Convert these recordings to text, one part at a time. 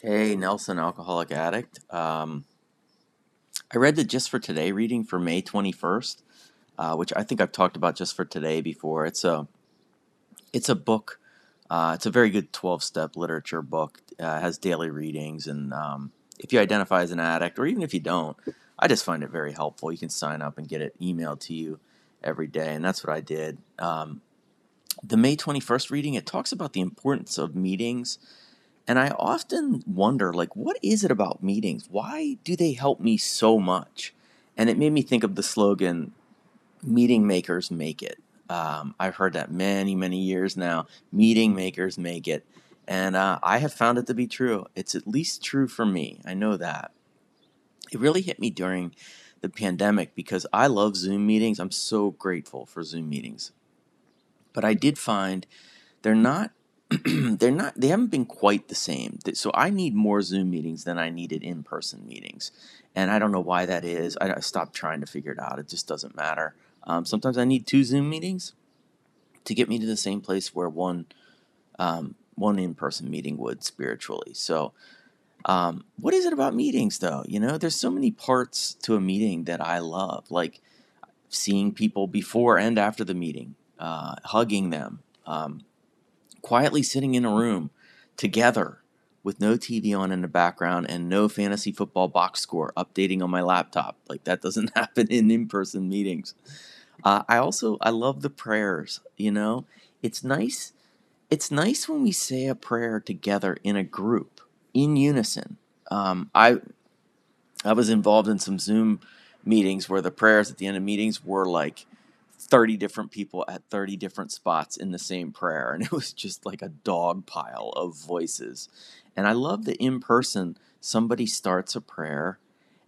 Hey, Nelson, alcoholic addict. Um, I read the Just for Today reading for May 21st, uh, which I think I've talked about Just for Today before. It's a it's a book. Uh, it's a very good 12 step literature book. Uh, has daily readings, and um, if you identify as an addict, or even if you don't, I just find it very helpful. You can sign up and get it emailed to you every day, and that's what I did. Um, the May 21st reading, it talks about the importance of meetings and I often wonder, like, what is it about meetings? Why do they help me so much? And it made me think of the slogan, meeting makers make it. Um, I've heard that many, many years now. Meeting makers make it. And uh, I have found it to be true. It's at least true for me. I know that. It really hit me during the pandemic because I love Zoom meetings. I'm so grateful for Zoom meetings. But I did find they're not they're not they haven't been quite the same. So i need more zoom meetings than i needed in-person meetings. And i don't know why that is. I, stopped trying to figure it out. It just doesn't matter. Um, sometimes i need two zoom meetings to get me to the same place where one um, one in-person meeting would spiritually. So um, what is it about meetings though? You know there's so many parts to a meeting that i love like seeing people before and after the meeting uh, hugging them um, quietly sitting in a room together with no TV on in the background and no fantasy football box score updating on my laptop. Like that doesn't happen in in-person meetings. Uh, I also I love the prayers. You know, it's nice. It's nice when we say a prayer together in a group in unison. Um, I I was involved in some Zoom meetings where the prayers at the end of meetings were like 30 different people at 30 different spots in the same prayer and it was just like a dog pile of voices. And i love that in person somebody starts a prayer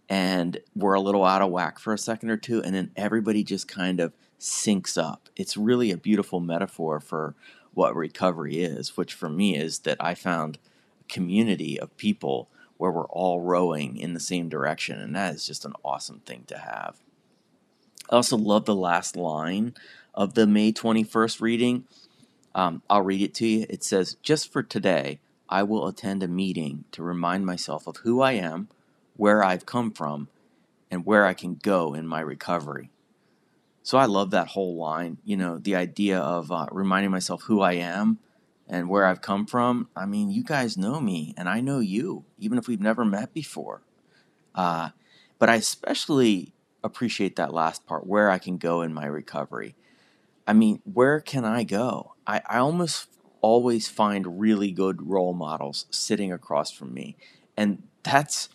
and we're a little out of whack for a second or two and then everybody just kind of syncs up. It's really a beautiful metaphor for what recovery is which for me is that i found a community of people where we're all rowing in the same direction and that is just an awesome thing to have I also love the last line of the May 21st reading. Um, I'll read it to you. It says, Just for today, I will attend a meeting to remind myself of who I am, where I've come from, and where I can go in my recovery. So I love that whole line. You know, the idea of uh, reminding myself who I am and where I've come from. I mean, you guys know me, and I know you, even if we've never met before. Uh, but I especially appreciate that last part where I can go in my recovery. I mean, where can I go? I, I almost always find really good role models sitting across from me. And that's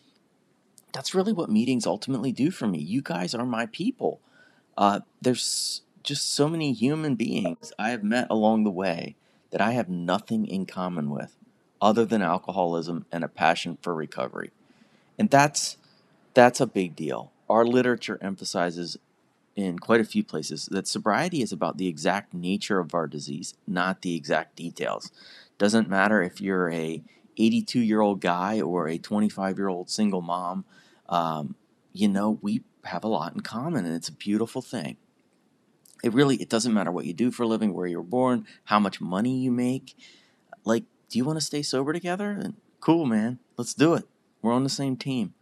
that's really what meetings ultimately do for me. You guys are my people. Uh, there's just so many human beings I have met along the way that I have nothing in common with other than alcoholism and a passion for recovery. And that's that's a big deal our literature emphasizes in quite a few places that sobriety is about the exact nature of our disease, not the exact details. Doesn't matter if you're a 82 year old guy or a 25 year old single mom. Um, you know, we have a lot in common, and it's a beautiful thing. It really it doesn't matter what you do for a living, where you were born, how much money you make. Like, do you want to stay sober together? And cool, man. Let's do it. We're on the same team.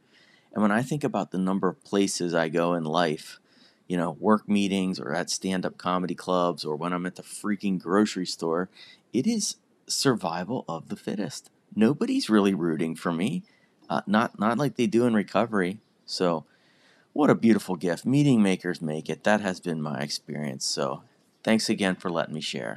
And when I think about the number of places I go in life, you know, work meetings or at stand up comedy clubs or when I'm at the freaking grocery store, it is survival of the fittest. Nobody's really rooting for me, uh, not, not like they do in recovery. So, what a beautiful gift. Meeting makers make it. That has been my experience. So, thanks again for letting me share.